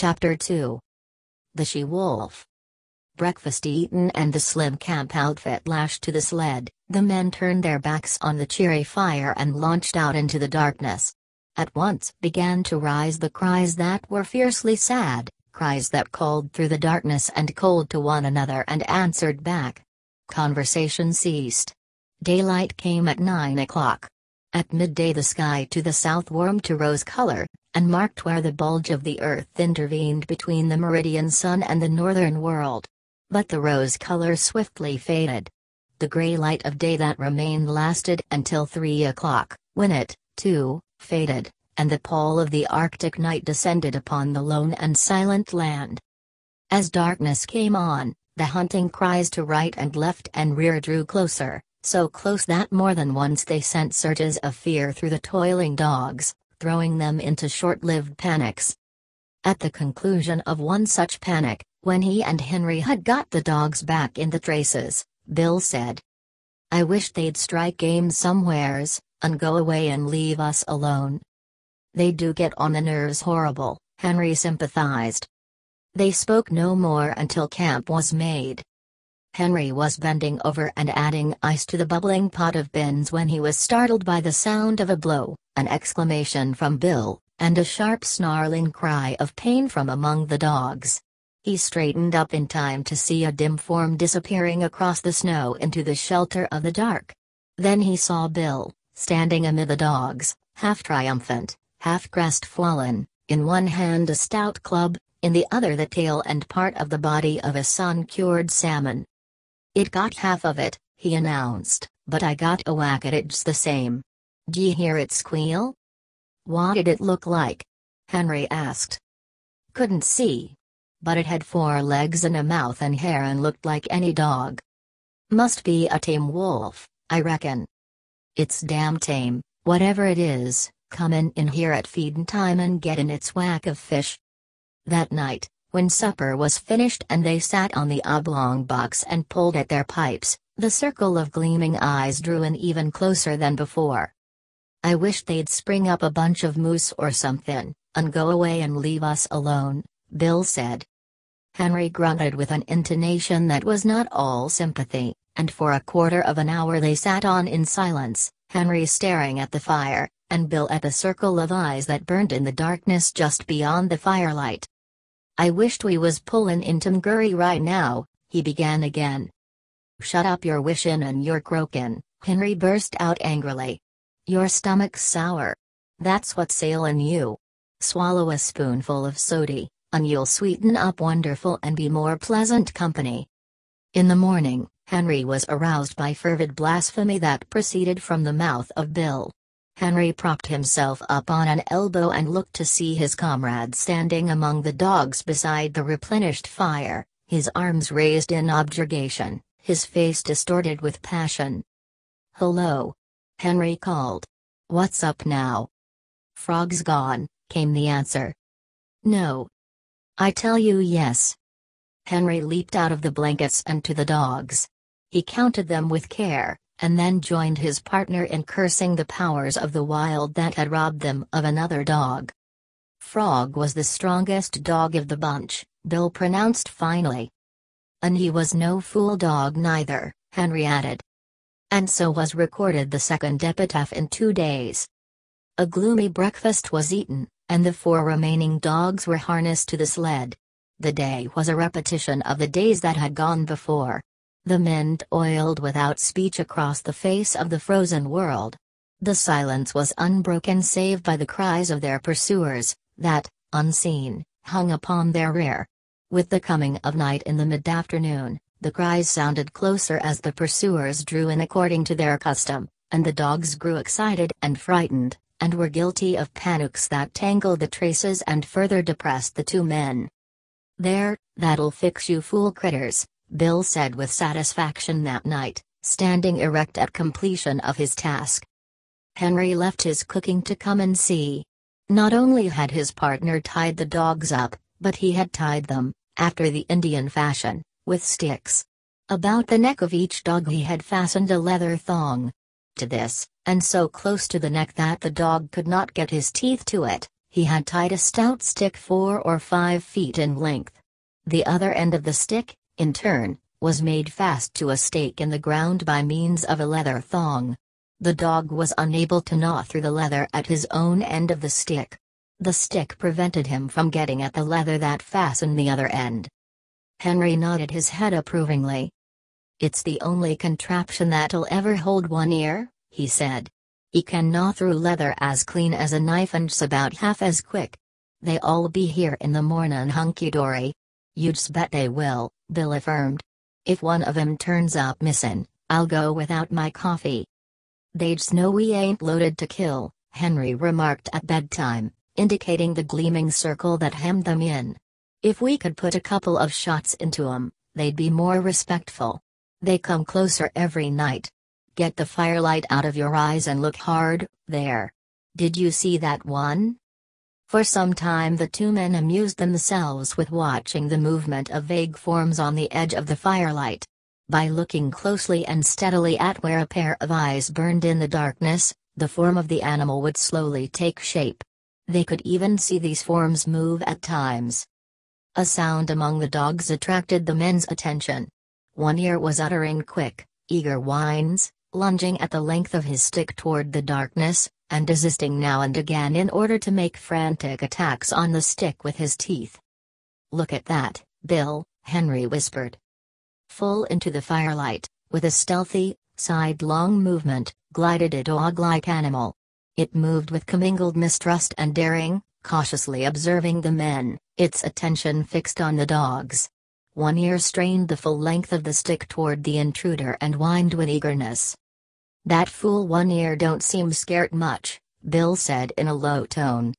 Chapter 2 The She Wolf. Breakfast eaten and the slim camp outfit lashed to the sled, the men turned their backs on the cheery fire and launched out into the darkness. At once began to rise the cries that were fiercely sad, cries that called through the darkness and called to one another and answered back. Conversation ceased. Daylight came at 9 o'clock. At midday the sky to the south warmed to rose color, and marked where the bulge of the earth intervened between the meridian sun and the northern world. But the rose color swiftly faded. The gray light of day that remained lasted until 3 o'clock, when it, too, faded, and the pall of the Arctic night descended upon the lone and silent land. As darkness came on, the hunting cries to right and left and rear drew closer, so close that more than once they sent surges of fear through the toiling dogs, throwing them into short-lived panics. At the conclusion of one such panic, when he and Henry had got the dogs back in the traces, Bill said, I wish they'd strike game somewheres, and go away and leave us alone. They do get on the nerves horrible, Henry sympathized. They spoke no more until camp was made. Henry was bending over and adding ice to the bubbling pot of beans when he was startled by the sound of a blow, an exclamation from Bill, and a sharp snarling cry of pain from among the dogs. He straightened up in time to see a dim form disappearing across the snow into the shelter of the dark. Then he saw Bill, standing amid the dogs, half triumphant, half crestfallen, in one hand a stout club, in the other the tail and part of the body of a sun-cured salmon. It got half of it, he announced, but I got a whack at it just the same. D'ye hear it squeal? What did it look like? Henry asked. Couldn't see. But it had four legs and a mouth and hair and looked like any dog. Must be a tame wolf, I reckon. It's damn tame, whatever it is, come in, in here at feedin' time and get in its whack of fish. That night, when supper was finished and they sat on the oblong box and pulled at their pipes, the circle of gleaming eyes drew in even closer than before. I wish they'd spring up a bunch of moose or something, and go away and leave us alone, Bill said. Henry grunted with an intonation that was not all sympathy, and for a quarter of an hour they sat on in silence, Henry staring at the fire, and Bill at the circle of eyes that burned in the darkness just beyond the firelight. I wished we was pullin' into McGurry right now, he began again. Shut up your wishin' and your croakin', Henry burst out angrily. Your stomach's sour. That's what's ailin' you. Swallow a spoonful of sody, and you'll sweeten up wonderful and be more pleasant company. In the morning, Henry was aroused by fervid blasphemy that proceeded from the mouth of Bill. Henry propped himself up on an elbow and looked to see his comrade standing among the dogs beside the replenished fire, his arms raised in objurgation, his face distorted with passion. Hello. Henry called. What's up now? Frog's gone, came the answer. No. I tell you yes. Henry leaped out of the blankets and to the dogs. He counted them with care, and then joined his partner in cursing the powers of the wild that had robbed them of another dog. Frog was the strongest dog of the bunch, Bill pronounced finally. And he was no fool dog neither, Henry added. And so was recorded the second epitaph in two days. A gloomy breakfast was eaten, and the four remaining dogs were harnessed to the sled. The day was a repetition of the days that had gone before. The men toiled without speech across the face of the frozen world. The silence was unbroken save by the cries of their pursuers, that, unseen, hung upon their rear. With the coming of night in the mid-afternoon, the cries sounded closer as the pursuers drew in according to their custom, and the dogs grew excited and frightened, and were guilty of panics that tangled the traces and further depressed the two men. There, that'll fix you fool critters, Bill said with satisfaction that night, standing erect at completion of his task. Henry left his cooking to come and see. Not only had his partner tied the dogs up, but he had tied them, after the Indian fashion, with sticks. About the neck of each dog he had fastened a leather thong. To this, and so close to the neck that the dog could not get his teeth to it, he had tied a stout stick four or five feet in length. The other end of the stick, in turn, was made fast to a stake in the ground by means of a leather thong. The dog was unable to gnaw through the leather at his own end of the stick. The stick prevented him from getting at the leather that fastened the other end. Henry nodded his head approvingly. It's the only contraption that'll ever hold one ear, he said. He can gnaw through leather as clean as a knife and's about half as quick. They all be here in the mornin' hunky-dory. You'd bet they will, Bill affirmed. If one of 'em turns up missin', I'll go without my coffee. They'd know we ain't loaded to kill, Henry remarked at bedtime, indicating the gleaming circle that hemmed them in. If we could put a couple of shots into 'em, they'd be more respectful. They come closer every night. Get the firelight out of your eyes and look hard, there. Did you see that one? For some time the two men amused themselves with watching the movement of vague forms on the edge of the firelight. By looking closely and steadily at where a pair of eyes burned in the darkness, the form of the animal would slowly take shape. They could even see these forms move at times. A sound among the dogs attracted the men's attention. One ear was uttering quick, eager whines, lunging at the length of his stick toward the darkness, and desisting now and again in order to make frantic attacks on the stick with his teeth. Look at that, Bill, Henry whispered. Full into the firelight, with a stealthy, sidelong movement, glided a dog-like animal. It moved with commingled mistrust and daring, cautiously observing the men, its attention fixed on the dogs. One ear strained the full length of the stick toward the intruder and whined with eagerness. That fool one ear don't seem scared much, Bill said in a low tone.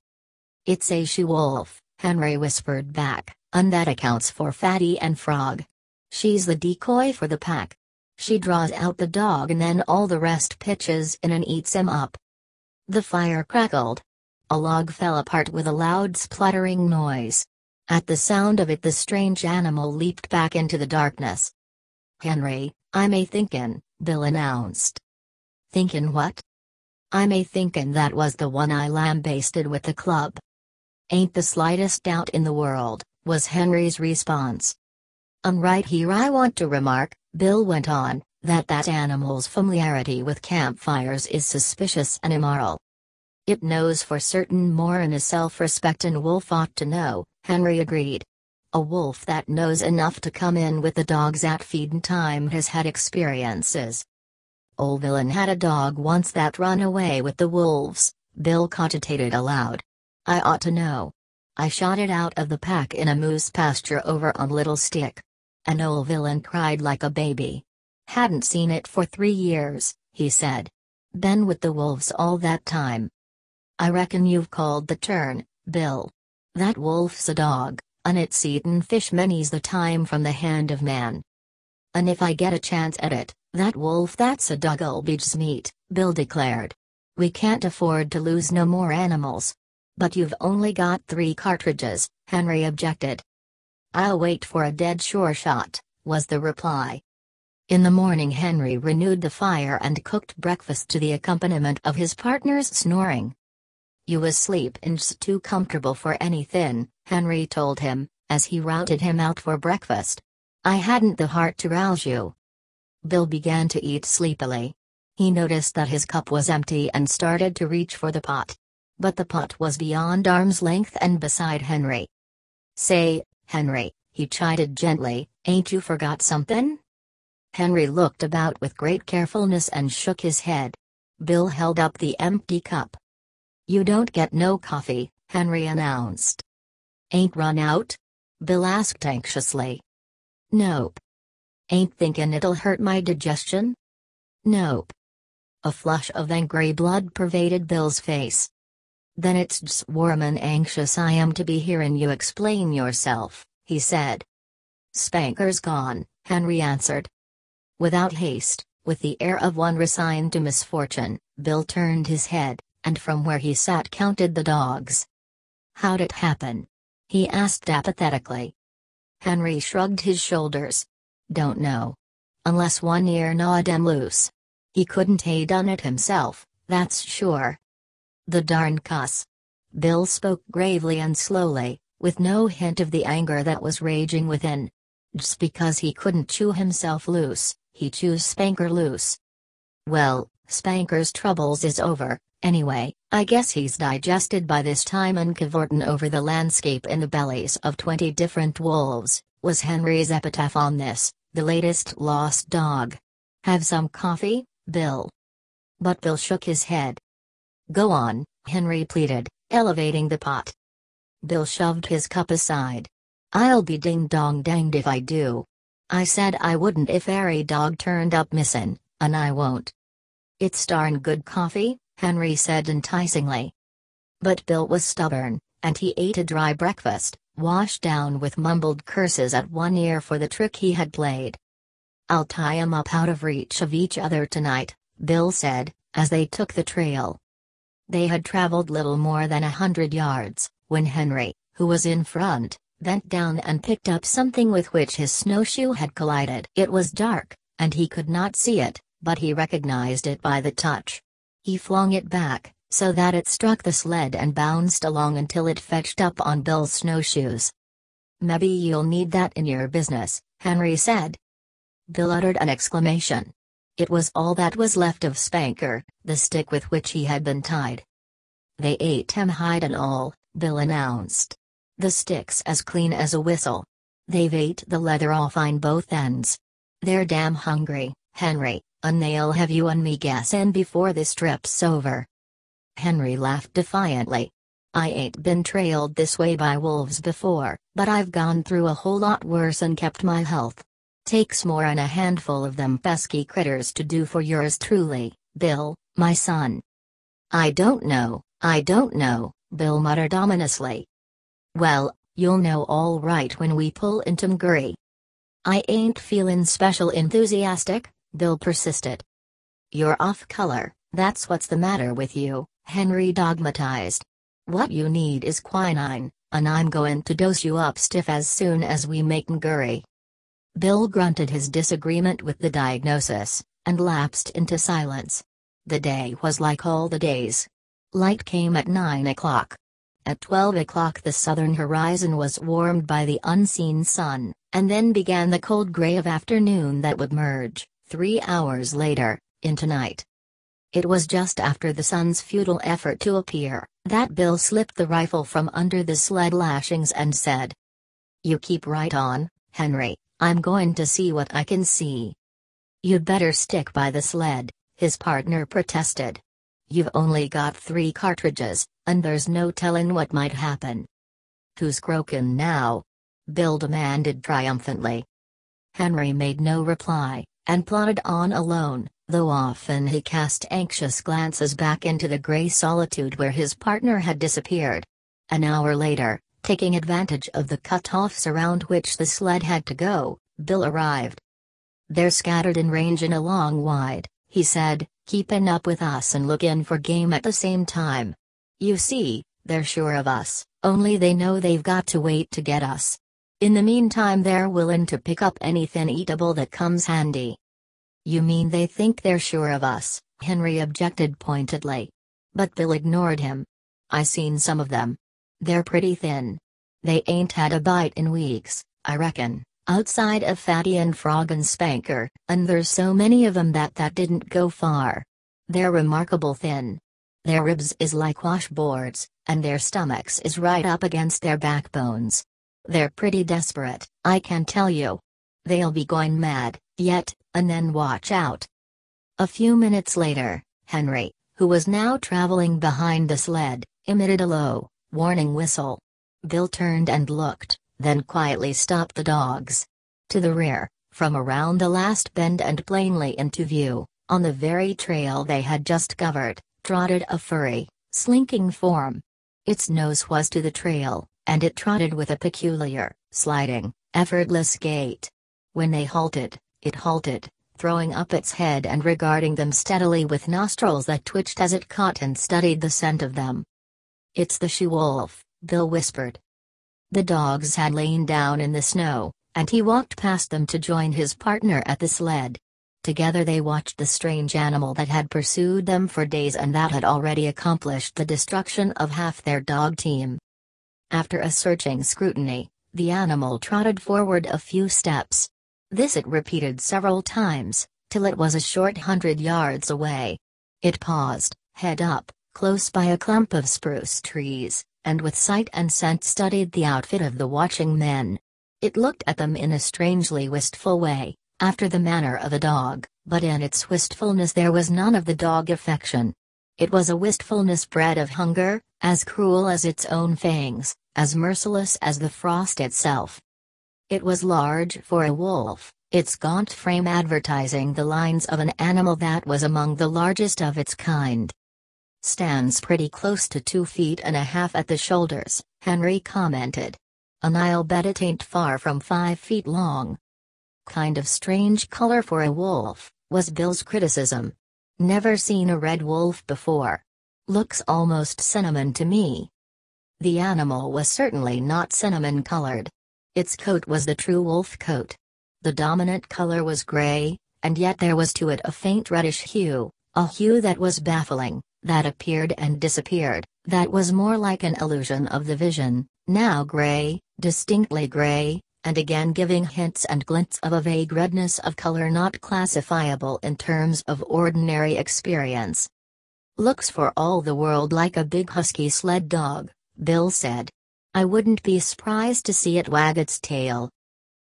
It's a she-wolf, Henry whispered back, and that accounts for Fatty and Frog. She's the decoy for the pack. She draws out the dog and then all the rest pitches in and eats him up. The fire crackled. A log fell apart with a loud spluttering noise. At the sound of it the strange animal leaped back into the darkness. Henry, I'm a thinkin', Bill announced. Thinkin' what? I'm a thinkin' that was the one I lambasted with the club. Ain't the slightest doubt in the world, was Henry's response. Um right here I want to remark, Bill went on, that that animal's familiarity with campfires is suspicious and immoral. It knows for certain more than a self-respectin' wolf ought to know, Henry agreed. A wolf that knows enough to come in with the dogs at feedin' time has had experiences, Old Villan had a dog once that run away with the wolves, Bill cogitated aloud. I ought to know. I shot it out of the pack in a moose pasture over on Little Stick. An old Villan cried like a baby. Hadn't seen it for three years, he said. Been with the wolves all that time. I reckon you've called the turn, Bill. That wolf's a dog, and it's eaten fish many's the time from the hand of man. And if I get a chance at it, that wolf that's a dog'll beats meat, Bill declared. We can't afford to lose no more animals. But you've only got three cartridges, Henry objected. I'll wait for a dead sure shot, was the reply. In the morning Henry renewed the fire and cooked breakfast to the accompaniment of his partner's snoring. You was sleepin's too comfortable for anything, Henry told him, as he routed him out for breakfast. I hadn't the heart to rouse you. Bill began to eat sleepily. He noticed that his cup was empty and started to reach for the pot. But the pot was beyond arm's length and beside Henry. Say, Henry, he chided gently, ain't you forgot something? Henry looked about with great carefulness and shook his head. Bill held up the empty cup. You don't get no coffee, Henry announced. Ain't run out? Bill asked anxiously. Nope. Ain't thinkin' it'll hurt my digestion? Nope. A flush of angry blood pervaded Bill's face. Then it's just warm and anxious I am to be hearin' you explain yourself, he said. Spanker's gone, Henry answered. Without haste, with the air of one resigned to misfortune, Bill turned his head, and from where he sat counted the dogs. How'd it happen? He asked apathetically. Henry shrugged his shoulders. Don't know. Unless one ear gnawed him loose. He couldn't ha done it himself, that's sure. The darn cuss. Bill spoke gravely and slowly, with no hint of the anger that was raging within. Just because he couldn't chew himself loose, he chews Spanker loose. Well, Spanker's troubles is over, anyway, I guess he's digested by this time and cavortin over the landscape in the bellies of twenty different wolves, was Henry's epitaph on this, the latest lost dog. Have some coffee, Bill? But Bill shook his head. Go on, Henry pleaded, elevating the pot. Bill shoved his cup aside. I'll be ding dong danged if I do. I said I wouldn't if Airy dog turned up missin', and I won't. It's darn good coffee, Henry said enticingly. But Bill was stubborn, and he ate a dry breakfast, washed down with mumbled curses at one ear for the trick he had played. I'll tie 'em up out of reach of each other tonight, Bill said, as they took the trail. They had traveled little more than a hundred yards, when Henry, who was in front, bent down and picked up something with which his snowshoe had collided. It was dark, and he could not see it, but he recognized it by the touch. He flung it back, so that it struck the sled and bounced along until it fetched up on Bill's snowshoes. Maybe you'll need that in your business, Henry said. Bill uttered an exclamation. It was all that was left of Spanker, the stick with which he had been tied. They ate him hide and all, Bill announced. The stick's as clean as a whistle. They've ate the leather off on both ends. They're damn hungry, Henry, and they'll have you and me guessing before this trip's over. Henry laughed defiantly. I ain't been trailed this way by wolves before, but I've gone through a whole lot worse and kept my health. Takes more than a handful of them pesky critters to do for yours truly, Bill, my son. I don't know, I don't know, Bill muttered ominously. Well, you'll know all right when we pull into McGurry. I ain't feelin' special enthusiastic, Bill persisted. You're off color, that's what's the matter with you, Henry dogmatized. What you need is quinine, and I'm going to dose you up stiff as soon as we make McGurry. Bill grunted his disagreement with the diagnosis, and lapsed into silence. The day was like all the days. Light came at 9 o'clock. At 12 o'clock the southern horizon was warmed by the unseen sun, and then began the cold gray of afternoon that would merge, three hours later, into night. It was just after the sun's futile effort to appear, that Bill slipped the rifle from under the sled lashings and said, You keep right on, Henry, I'm going to see what I can see. You'd better stick by the sled, his partner protested. You've only got three cartridges, and there's no tellin' what might happen. Who's croakin' now? Bill demanded triumphantly. Henry made no reply, and plodded on alone, though often he cast anxious glances back into the gray solitude where his partner had disappeared. An hour later, Taking advantage of the cut-offs around which the sled had to go, Bill arrived. They're scattered in range and along wide, he said, keeping up with us and looking for game at the same time. You see, they're sure of us, only they know they've got to wait to get us. In the meantime they're willing to pick up anything eatable that comes handy. You mean they think they're sure of us, Henry objected pointedly. But Bill ignored him. I seen some of them, they're pretty thin. They ain't had a bite in weeks, I reckon, outside of Fatty and Frog and Spanker, and there's so many of 'em that that didn't go far. They're remarkable thin. Their ribs is like washboards, and their stomachs is right up against their backbones. They're pretty desperate, I can tell you. They'll be going mad, yet, and then watch out. A few minutes later, Henry, who was now traveling behind the sled, emitted a low, Warning whistle. Bill turned and looked, then quietly stopped the dogs. To the rear, from around the last bend and plainly into view, on the very trail they had just covered, trotted a furry, slinking form. Its nose was to the trail, and it trotted with a peculiar, sliding, effortless gait. When they halted, it halted, throwing up its head and regarding them steadily with nostrils that twitched as it caught and studied the scent of them. It's the she-wolf, Bill whispered. The dogs had lain down in the snow, and he walked past them to join his partner at the sled. Together they watched the strange animal that had pursued them for days and that had already accomplished the destruction of half their dog team. After a searching scrutiny, the animal trotted forward a few steps. This it repeated several times, till it was a short hundred yards away. It paused, head up, close by a clump of spruce trees, and with sight and scent studied the outfit of the watching men. It looked at them in a strangely wistful way, after the manner of a dog, but in its wistfulness there was none of the dog affection. It was a wistfulness bred of hunger, as cruel as its own fangs, as merciless as the frost itself. It was large for a wolf, its gaunt frame advertising the lines of an animal that was among the largest of its kind. Stands pretty close to two feet and a half at the shoulders, Henry commented. A Nile bet it ain't far from five feet long. Kind of strange color for a wolf, was Bill's criticism. Never seen a red wolf before. Looks almost cinnamon to me. The animal was certainly not cinnamon colored. Its coat was the true wolf coat. The dominant color was gray, and yet there was to it a faint reddish hue, a hue that was baffling, that appeared and disappeared, that was more like an illusion of the vision, now gray, distinctly gray, and again giving hints and glints of a vague redness of color not classifiable in terms of ordinary experience. Looks for all the world like a big husky sled dog, Bill said. I wouldn't be surprised to see it wag its tail.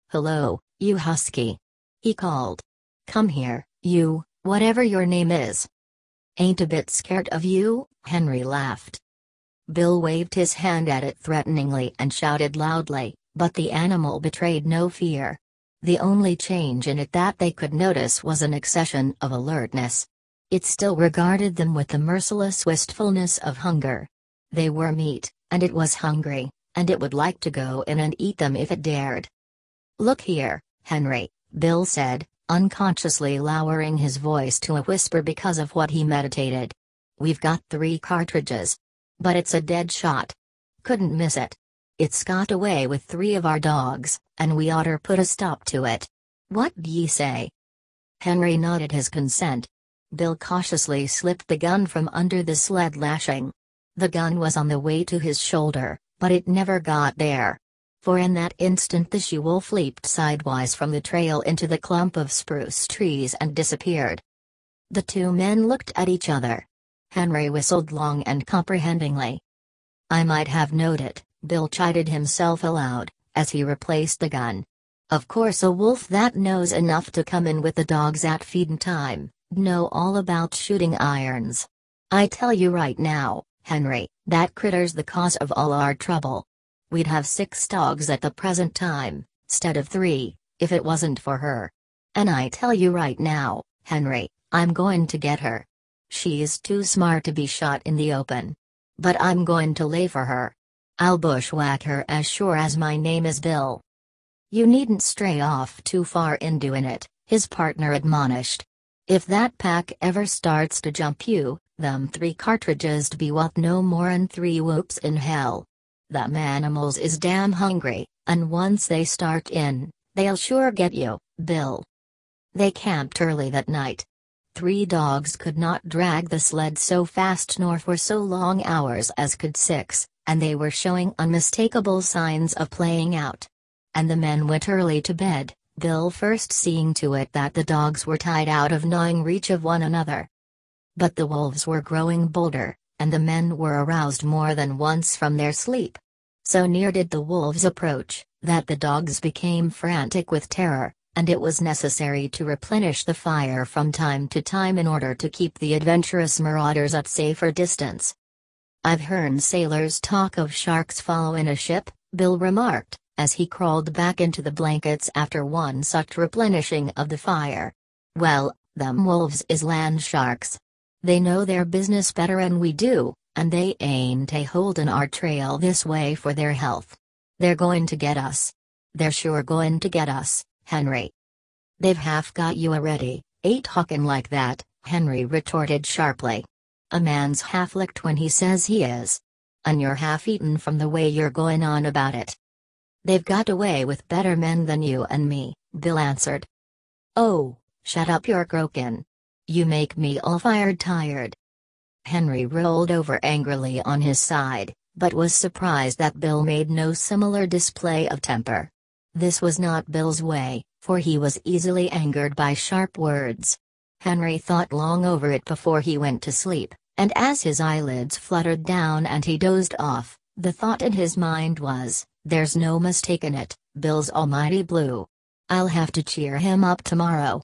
Hello, you husky. He called. Come here, you, whatever your name is. Ain't a bit scared of you, Henry laughed. Bill waved his hand at it threateningly and shouted loudly, but the animal betrayed no fear. The only change in it that they could notice was an accession of alertness. It still regarded them with the merciless wistfulness of hunger. They were meat, and it was hungry, and it would like to go in and eat them if it dared. Look here, Henry, Bill said, unconsciously lowering his voice to a whisper because of what he meditated. We've got three cartridges. But it's a dead shot. Couldn't miss it. It's got away with three of our dogs, and we oughter put a stop to it. What d'ye say? Henry nodded his consent. Bill cautiously slipped the gun from under the sled lashing. The gun was on the way to his shoulder, but it never got there. For in that instant the she-wolf leaped sidewise from the trail into the clump of spruce trees and disappeared. The two men looked at each other. Henry whistled long and comprehendingly. I might have knowed it, Bill chided himself aloud, as he replaced the gun. Of course a wolf that knows enough to come in with the dogs at feedin' time, know all about shooting irons. I tell you right now, Henry, that critter's the cause of all our trouble. We'd have six dogs at the present time, stead of three, if it wasn't for her. And I tell you right now, Henry, I'm going to get her. She's too smart to be shot in the open. But I'm going to lay for her. I'll bushwhack her as sure as my name is Bill. You needn't stray off too far in doing it, his partner admonished. If that pack ever starts to jump you, them three cartridges to be what no more'n three whoops in hell. Them animals is damn hungry, and once they start in, they'll sure get you, Bill. They camped early that night, Three dogs could not drag the sled so fast nor for so long hours as could six, and they were showing unmistakable signs of playing out. And the men went early to bed, Bill first seeing to it that the dogs were tied out of gnawing reach of one another. But the wolves were growing bolder, and the men were aroused more than once from their sleep. So near did the wolves approach, that the dogs became frantic with terror, and it was necessary to replenish the fire from time to time in order to keep the adventurous marauders at safer distance. I've heard sailors talk of sharks following a ship, Bill remarked, as he crawled back into the blankets after one such replenishing of the fire. Well, them wolves is land sharks. They know their business better'n we do, and they ain't a holdin' our trail this way for their health. They're going to get us. They're sure going to get us. Henry. They've half got you already, ain't talkin' like that, Henry retorted sharply. A man's half licked when he says he is. And you're half eaten from the way you're going on about it. They've got away with better men than you and me, Bill answered. Oh, Shut up, you're croaking. You make me all fired tired. Henry rolled over angrily on his side, but was surprised that Bill made no similar display of temper. This was not Bill's way, for he was easily angered by sharp words. Henry thought long over it before he went to sleep, and as his eyelids fluttered down and he dozed off, the thought in his mind was, there's no mistaking it, Bill's almighty blue. I'll have to cheer him up tomorrow.